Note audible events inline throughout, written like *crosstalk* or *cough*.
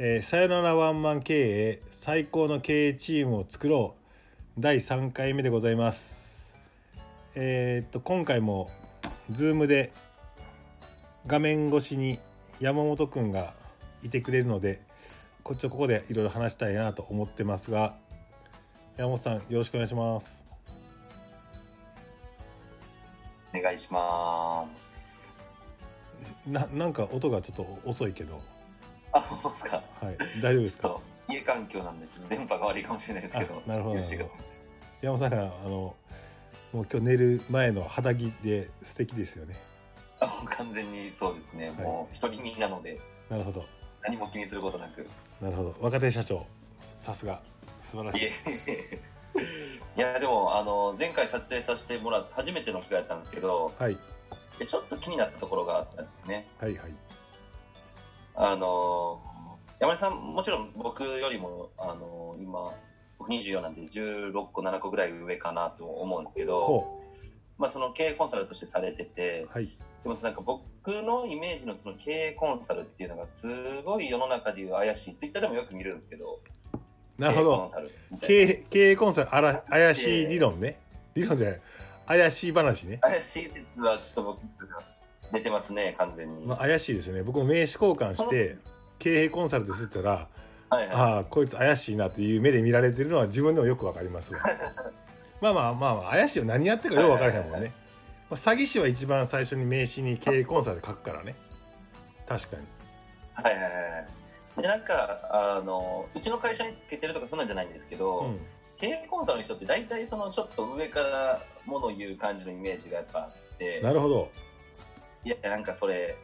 えーさよならワンマン経営最高の経営チームを作ろう。第3回目でございます。えーっと今回も Zoom で画面越しに山本くんがいてくれるのでこっちをここでいろいろ話したいなと思ってますが山本さんよろしくお願いします。お願いします。ななんか音がちょっと遅いけどあ、そうですか。はい。大丈夫ですか？家環境なんで、ちょっと電波が悪いかもしれないですけど。あなるほど山本さんがあのもう今日寝る前の肌着で素敵ですよね。あもう完全にそうですね。もう独り身なので、なるほど。何も気にすることなく。なるほど。若手社長さすが。素晴らしい。えいいや、でも、あの、前回撮影させてもらって、初めての機会だったんですけど、はい。でちょっと気になったところがあったんですね。はいはいあの、山根さん、もちろん僕よりも、あの、今、僕24なんで16個、7個ぐらい上かなと思うんですけど、ほまあ、その経営コンサルとしてされててう、はい。でもなんか僕のイメージのその経営コンサルっていうのがすごい世の中でいう怪しいツイッターでもよく見るんですけどなるほど。経営コンサルみたい経営経営コンサルあら怪しい理論ね。理論じゃない。怪しい話ね、な怪しい説はちょっと僕出てますね完全に、まあ、怪しいですね。僕も名刺交換して経営コンサルですって言ったらはいはい。ああこいつ怪しいなという目で見られてるのは自分でもよくわかりますわ。*laughs* まあまあまあまあ怪しいよ。何やってるかよく分からへんもんはいはい。ね、まあ、詐欺師は一番最初に名刺に経営コンサルで書くからね。確かに。はいはいはいでなんかあのうちの会社につけてるとかそんなんじゃないんですけど、うん。経営コンサルの人って大体そのちょっと上からもの言う感じのイメージがやっぱあって。なるほどいやなんかそれ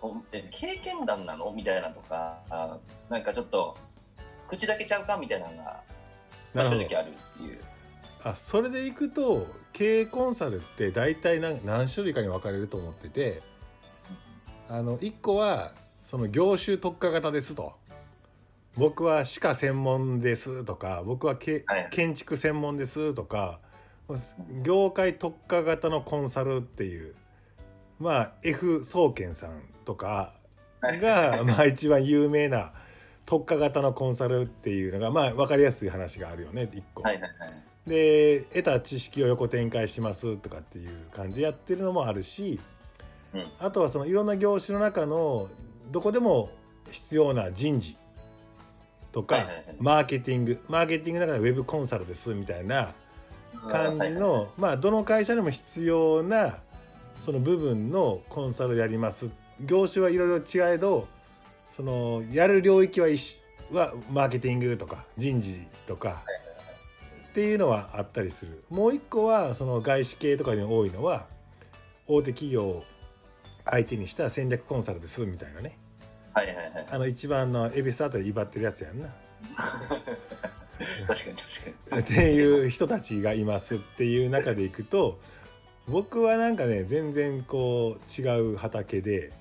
ほんえ経験談なの？みたいなとかあなんかちょっと口だけちゃうか？みたいなのが、まあ、正直あるっていう。あそれでいくと経営コンサルって大体何何種類かに分かれると思っててあの1個はその業種特化型ですと。僕は歯科専門ですとか僕はけはい建築専門ですとか業界特化型のコンサルっていうまあ F 総研さんとかがまあ一番有名な特化型のコンサルっていうのがまあ分かりやすい話があるよね1個。はいはいはい。で得た知識を横展開しますとかっていう感じでやってるのもあるし、うん。あとはそのいろんな業種の中のどこでも必要な人事とか、はいはいはい。マーケティングマーケティングの中でウェブコンサルですみたいな感じの、はいはいまあどの会社でも必要なその部分のコンサルやります。業種はいろいろ違えどそのやる領域ははマーケティングとか人事とかっていうのはあったりする。もう一個はその外資系とかに多いのは大手企業を相手にした戦略コンサルですみたいなね。はいはいはい。あの一番の恵比寿あたり威張ってるやつやんな。*laughs* 確かに確かに。っていう人たちがいますっていう中でいくと僕はなんかね全然こう違う畑で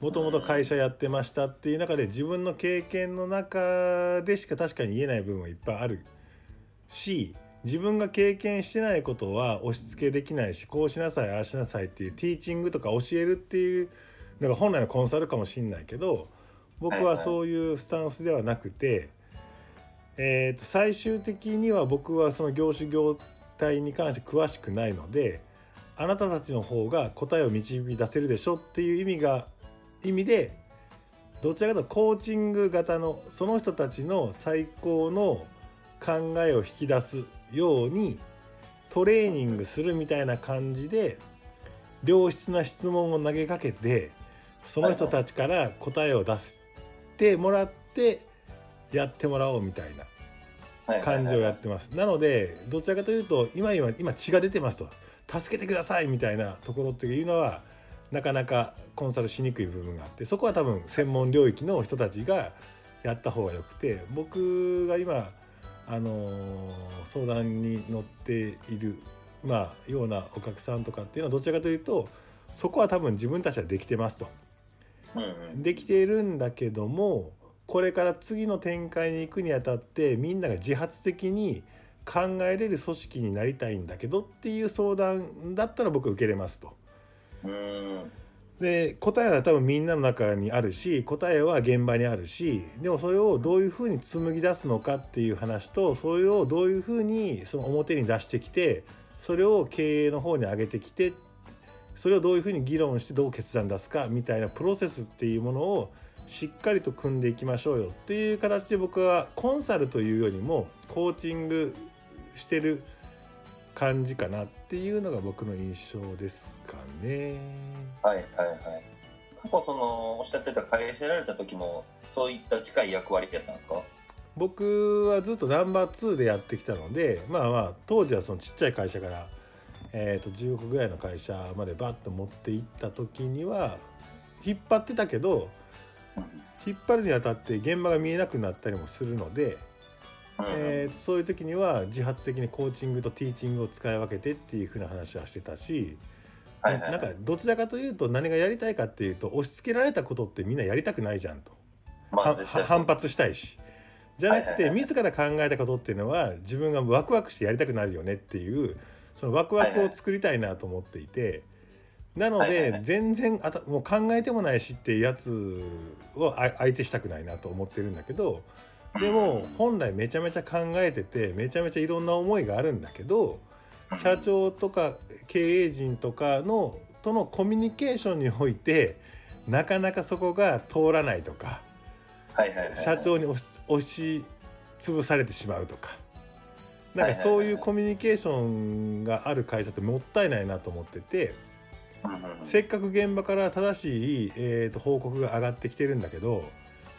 もともと会社やってましたっていう中で自分の経験の中でしか確かに言えない部分はいっぱいあるし自分が経験してないことは押し付けできないしこうしなさいああしなさいっていうティーチングとか教えるっていうのが本来のコンサルかもしんないけど僕はそういうスタンスではなくて、えー、と最終的には僕はその業種業態に関して詳しくないのであなたたちの方が答えを導き出せるでしょっていう意味が意味でどちらかというとコーチング型のその人たちの最高の考えを引き出すようにトレーニングするみたいな感じで良質な質問を投げかけてその人たちから答えを出してもらってやってもらおうみたいな感じをやってます。なのでどちらかというと今今今血が出てますと助けてくださいみたいなところっていうのはなかなかコンサルしにくい部分があってそこは多分専門領域の人たちがやった方がよくて僕が今あのー相談に乗っているまあようなお客さんとかっていうのはどちらかというとそこは多分自分たちはできてますと。できているんだけどもこれから次の展開に行くにあたってみんなが自発的に考えれる組織になりたいんだけどっていう相談だったら僕受けれますと。うんで答えは多分みんなの中にあるし答えは現場にあるしでもそれをどういうふうに紡ぎ出すのかっていう話とそれをどういうふうにその表に出してきてそれを経営の方に上げてきてそれをどういうふうに議論してどう決断出すかみたいなプロセスっていうものをしっかりと組んでいきましょうよっていう形で僕はコンサルというよりもコーチングしてる感じかなっていうのが僕の印象ですかね。はいはいはい。過去そのおっしゃってた会社やられた時もそういった近い役割やったんですか？僕はずっとナンバー2でやってきたのでまあまあ当時はそのちっちゃい会社から、えー、と10億ぐらいの会社までバッと持っていった時には引っ張ってたけど引っ張るにあたって現場が見えなくなったりもするので、えー、そういう時には自発的にコーチングとティーチングを使い分けてっていうふうな話はしてたし、はいはいはい。なんかどちらかというと何がやりたいかっていうと押し付けられたことってみんなやりたくないじゃんと。まあ反発したいし。じゃなくてはいはいはい自ら考えたことっていうのは自分がワクワクしてやりたくなるよねっていうそのワクワクを作りたいなと思っていて。なのではいはいはい。全然あたもう考えてもないしっていうやつをあ相手したくないなと思ってるんだけどでも本来めちゃめちゃ考えててめちゃめちゃいろんな思いがあるんだけど社長とか経営陣とかのとのコミュニケーションにおいてなかなかそこが通らないとか。社長に押し押し潰されてしまうとか。なんかそういうコミュニケーションがある会社ってもったいないなと思っててせっかく現場から正しい、えーと報告が上がってきてるんだけど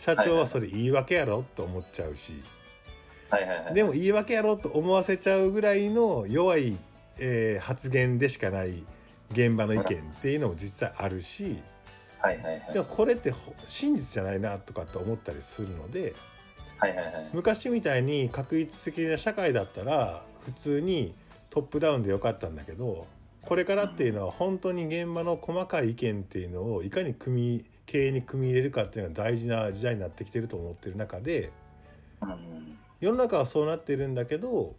社長はそれ言い訳やろと思っちゃうし。はいはいはい。でも言い訳やろと思わせちゃうぐらいの弱い、えー発言でしかない現場の意見っていうのも実際あるし。はいはいはい。でもこれってほ真実じゃないなとかって思ったりするので。はいはいはい。昔みたいに確一的な社会だったら普通にトップダウンでよかったんだけどこれからっていうのは本当に現場の細かい意見っていうのをいかに組み経営に組み入れるかっていうのが大事な時代になってきてると思ってる中で世の中はそうなってるんだけど、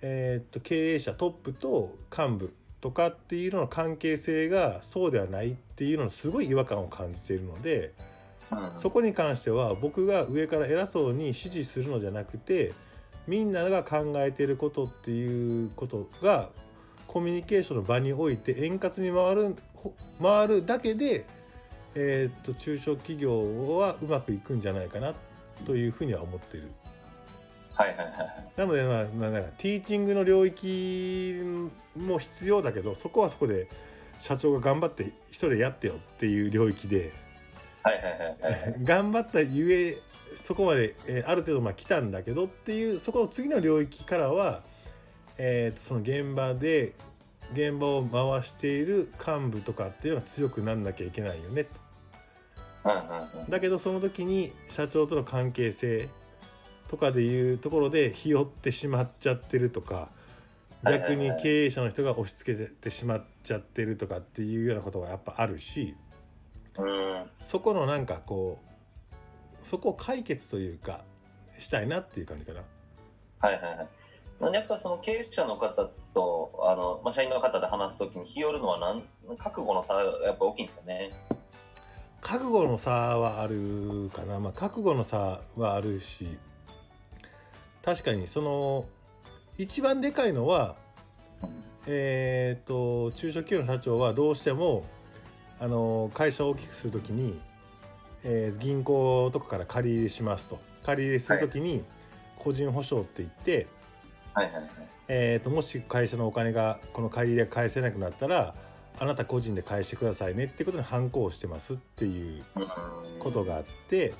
えーっと経営者トップと幹部とかっていうのの関係性がそうではないっていうののすごい違和感を感じているので。うんそこに関しては僕が上から偉そうに指示するのじゃなくてみんなが考えていることっていうことがコミュニケーションの場において円滑に回るほ回るだけで、えーっと中小企業はうまくいくんじゃないかなというふうには思ってる。はいはいはいはいなのでまあまあなんかティーチングの領域も必要だけどそこはそこで社長が頑張って一人でやってよっていう領域で。はいはいはいはい *laughs* 頑張ったゆえそこまで、えーある程度まあ来たんだけどっていうそこの次の領域からは、えーとその現場で現場を回している幹部とかっていうのが強くなんなきゃいけないよねと。だけどその時に社長との関係性とかでいうところでひよってしまっちゃってるとか逆に経営者の人が押し付けてしまっちゃってるとかっていうようなことがやっぱあるし。うんそこのなんかこうそこを解決というかしたいなっていう感じかな。はいはいはいやっぱその経営者の方とあの、まあ、社員の方で話すときに日和るのはなん覚悟の差がやっぱ大きいんですかね？覚悟の差はあるかな、まあ、覚悟の差はあるし確かにその一番でかいのはえー、と中小企業の社長はどうしてもあの会社を大きくするときに、えー銀行とかから借り入れしますと。借り入れするときに個人保証って言って、はいはいはい。えー、ともし会社のお金がこの借り入れが返せなくなったらあなた個人で返してくださいねってことに反抗をしてますっていううん。ことがあって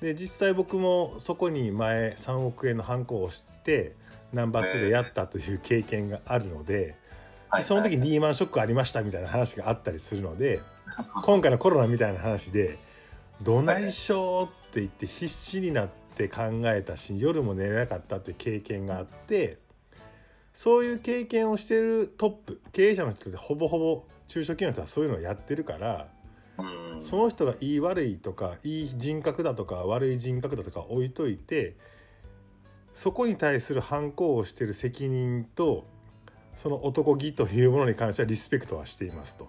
で実際僕もそこに前3億円の反抗をしてナンバー2でやったという経験があるのではいでその時にリーマンショックありましたみたいな話があったりするので *laughs* 今回のコロナみたいな話で「どないしょー」って言って必死になって考えたし夜も寝れなかったって経験があってそういう経験をしてるトップ経営者の人ってほぼほぼ中小企業の人はそういうのをやってるから。うんその人がいい悪いとかいい人格だとか悪い人格だとか置いといてそこに対する反抗をしてる責任とその男気というものに関してはリスペクトはしていますと。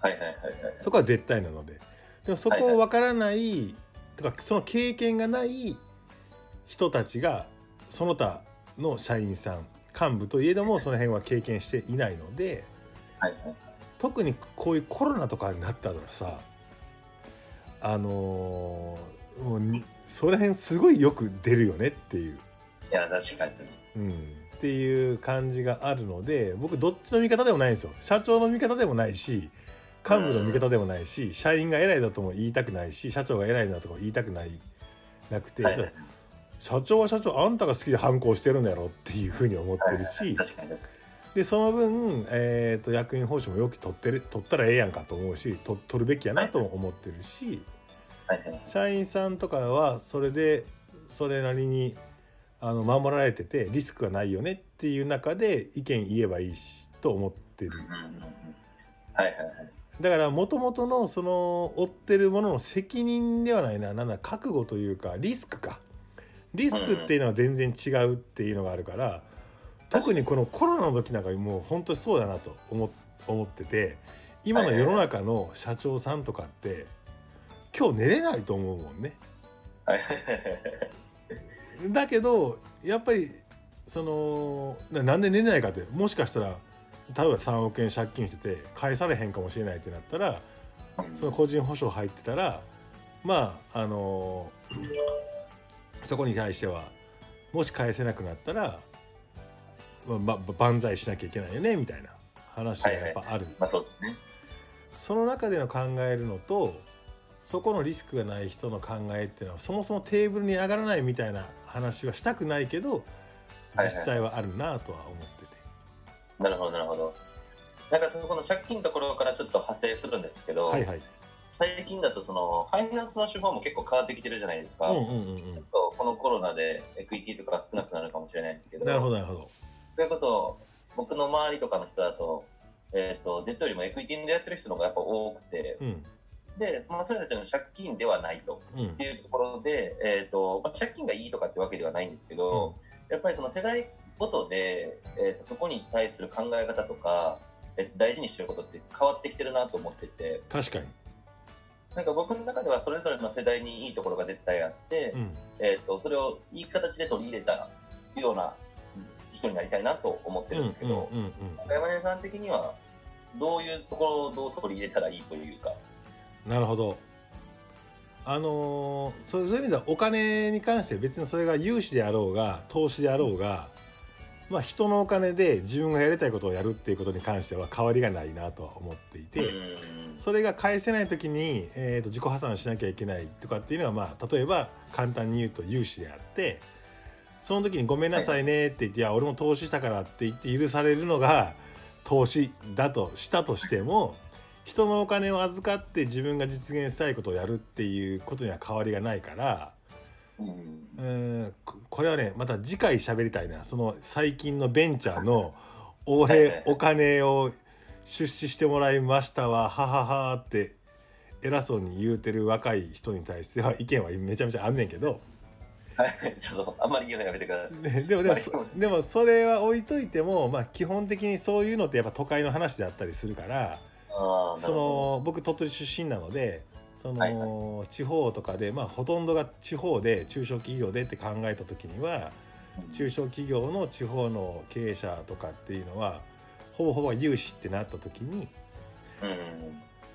ははいはいはいはいそこは絶対なのででもそこを分からない、とかその経験がない人たちがその他の社員さん幹部といえどもその辺は経験していないのではいはい。特にこういうコロナとかになったらさあのーもうにその辺すごいよく出るよねっていう。いや確かに。うん、っていう感じがあるので僕どっちの味方でもないんですよ。社長の味方でもないし幹部の味方でもないし社員が偉いだとも言いたくないし社長が偉いだとも言いたくないなくて、はいはい。社長は社長あんたが好きで反抗してるんだろっていうふうに思ってるしでその分、えー、と役員報酬もよく取ってる取ったらええやんかと思うし取取るべきやなとも思ってるし。にはい。はい社員さんとかはそれでそれなりにあの守られててリスクがないよねっていう中で意見言えばいいしと思ってるはいはいはい。だからもともとのその負ってるものの責任ではないななんだ覚悟というかリスクか。リスクっていうのは全然違うっていうのがあるから特にこのコロナの時なんかもう本当にそうだなと思思ってて今の世の中の社長さんとかって今日寝れないと思うもんね。だけどやっぱりそのななんで寝れないかってもしかしたら例えば3億円借金してて返されへんかもしれないってなったらその個人保証入ってたらまああのそこに対してはもし返せなくなったら、まあ、ば万歳しなきゃいけないよねみたいな話がやっぱある。まあそうですねその中での考えるのとそこのリスクがない人の考えっていうのはそもそもテーブルに上がらないみたいな話はしたくないけどはい実際はあるなとは思ってて。なるほどなるほどなんかそこの借金のところからちょっと派生するんですけど、はいはい。最近だとそのファイナンスの手法も結構変わってきてるじゃないですか、うんうんうんちょっとこのコロナでエクイティとか少なくなるかもしれないんですけどうん。なるほどなるほど。それこそ僕の周りとかの人だと,、えー、とデッドよりもエクイティでやってる人の方がやっぱ多くてうんで、まあ、それたちの借金ではないとうんっていうところで、えーとまあ、借金がいいとかってわけではないんですけど、やっぱりその世代ごとで、えー、とそこに対する考え方とか、えーと大事にしてることって変わってきてるなと思ってて確かに。なんか僕の中ではそれぞれの世代にいいところが絶対あって、うんえー、とそれをいい形で取り入れたような人になりたいなと思ってるんですけど、山根さん的にはどういうところをどう取り入れたらいいというか。うんなるほど。あのーそうそういう意味ではお金に関して別にそれが融資であろうが投資であろうが、まあ、人のお金で自分がやりたいことをやるっていうことに関しては変わりがないなとは思っていて。うんそれが返せない時に、えー、と自己破産しなきゃいけないとかっていうのはまあ例えば簡単に言うと融資であってその時に「ごめんなさいね」って言って「いや俺も投資したから」って言って許されるのが投資だとしたとしても人のお金を預かって自分が実現したいことをやるっていうことには変わりがないからうん。ここれはねまた次回喋りたいな。その最近のベンチャーのおお金を出資してもらいましたわ。はははって偉そうに言うてる若い人に対しては意見はめちゃめちゃあんねんけど、は *laughs* いちょっとあんまり言うのやめてください。ねでもでもそでもそれは置いといても、まあ、基本的にそういうのってやっぱ都会の話であったりするからその僕鳥取出身なのでその、はい地方とかで、まあ、ほとんどが地方で中小企業でって考えた時にはど中小企業の地方の経営者とかっていうのはほぼほぼ融資ってなった時に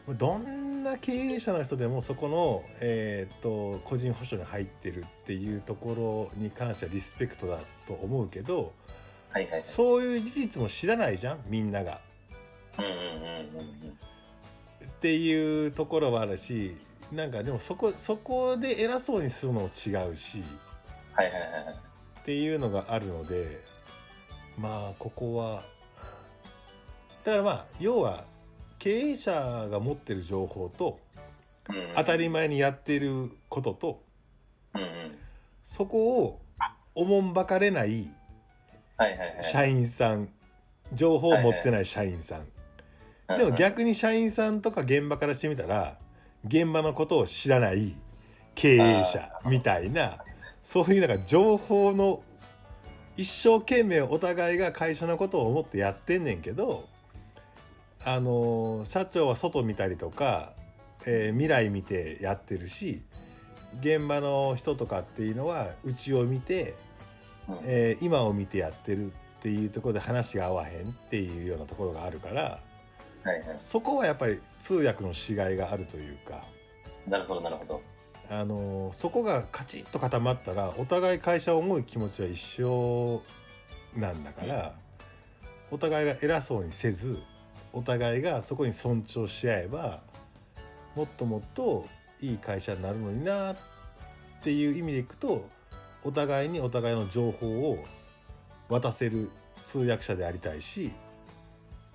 うんどんな経営者の人でもそこの、えー、と個人保証に入ってるっていうところに関してはリスペクトだと思うけどはいはいはい。そういう事実も知らないじゃんみんなが。うんうんうんうんうんっていうところはあるしなんかでもそこそこで偉そうにするのも違うしはいはいはいはい。っていうのがあるのでまあここはだからまあ要は経営者が持ってる情報とうんうん当たり前にやってることとうんうんそこをおもんばかれないはいはいはい。社員さん情報を持ってない社員さんでも逆に社員さんとか現場からしてみたら現場のことを知らない経営者みたいなそういうなんか情報の一生懸命お互いが会社のことを思ってやってんねんけどあの社長は外見たりとか、えー未来見てやってるし現場の人とかっていうのは内を見て、うん。えー今を見てやってるっていうところで話が合わへんっていうようなところがあるからはいはい。そこはやっぱり通訳のしがいがあるというか。なるほどなるほど。あのそこがカチッと固まったらお互い会社を思う気持ちは一緒なんだから、お互いが偉そうにせずお互いがそこに尊重し合えばもっともっといい会社になるのになっていう意味でいくとお互いにお互いの情報を渡せる通訳者でありたいし、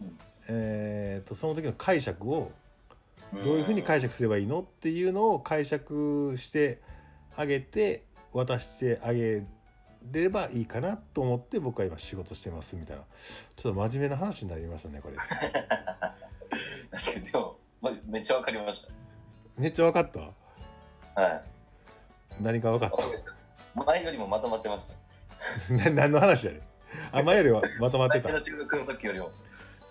うんえー、とその時の解釈をどういうふうに解釈釈すればいいのっていうのを解釈してあげて渡してあげればいいかなと思って僕は今仕事してますみたいなちょっと真面目な話になりましたねこれ確かにでもまめっちゃわかりましめっちゃ分かったた。はい。何か分かっ前よりもまとまってました。*laughs* 何の話やねあ前よりはまとまってた *laughs* 前の中学の時よりも。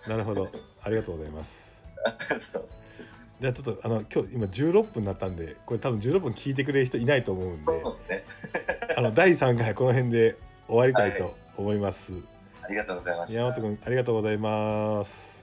なるほど。ありがとうございます。じゃあちょっとあの今日今16分になったんでこれ多分16分聞いてくれる人いないと思うんでそうですね。*laughs* あの第3回この辺で終わりたいと思います、ありがとうございました。山本君ありがとうございます